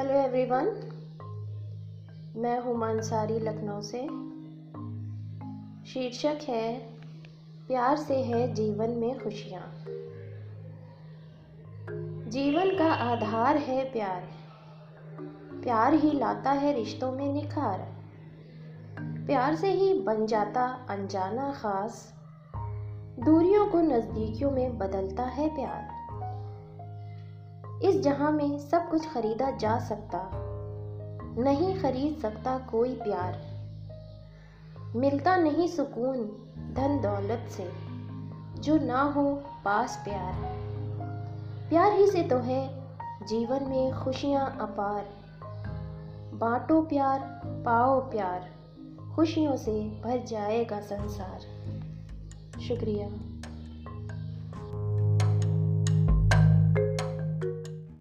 Hello everyone मैं हूँ मंसारी लखनऊ से। शीर्षक है, प्यार से है जीवन में खुशियाँ। जीवन का आधार है प्यार। प्यार ही लाता है रिश्तों में निखार। प्यार से ही बन जाता अनजाना खास। दूरियों को नज़दीकियों में बदलता है प्यार। इस जहाँ में सब कुछ खरीदा जा सकता। नहीं खरीद सकता कोई प्यार। मिलता नहीं सुकून धन दौलत से, जो ना हो पास प्यार। प्यार ही से तो है, जीवन में खुशियाँ अपार। बांटो प्यार, पाओ प्यार, खुशियों से भर जाएगा संसार। शुक्रिया।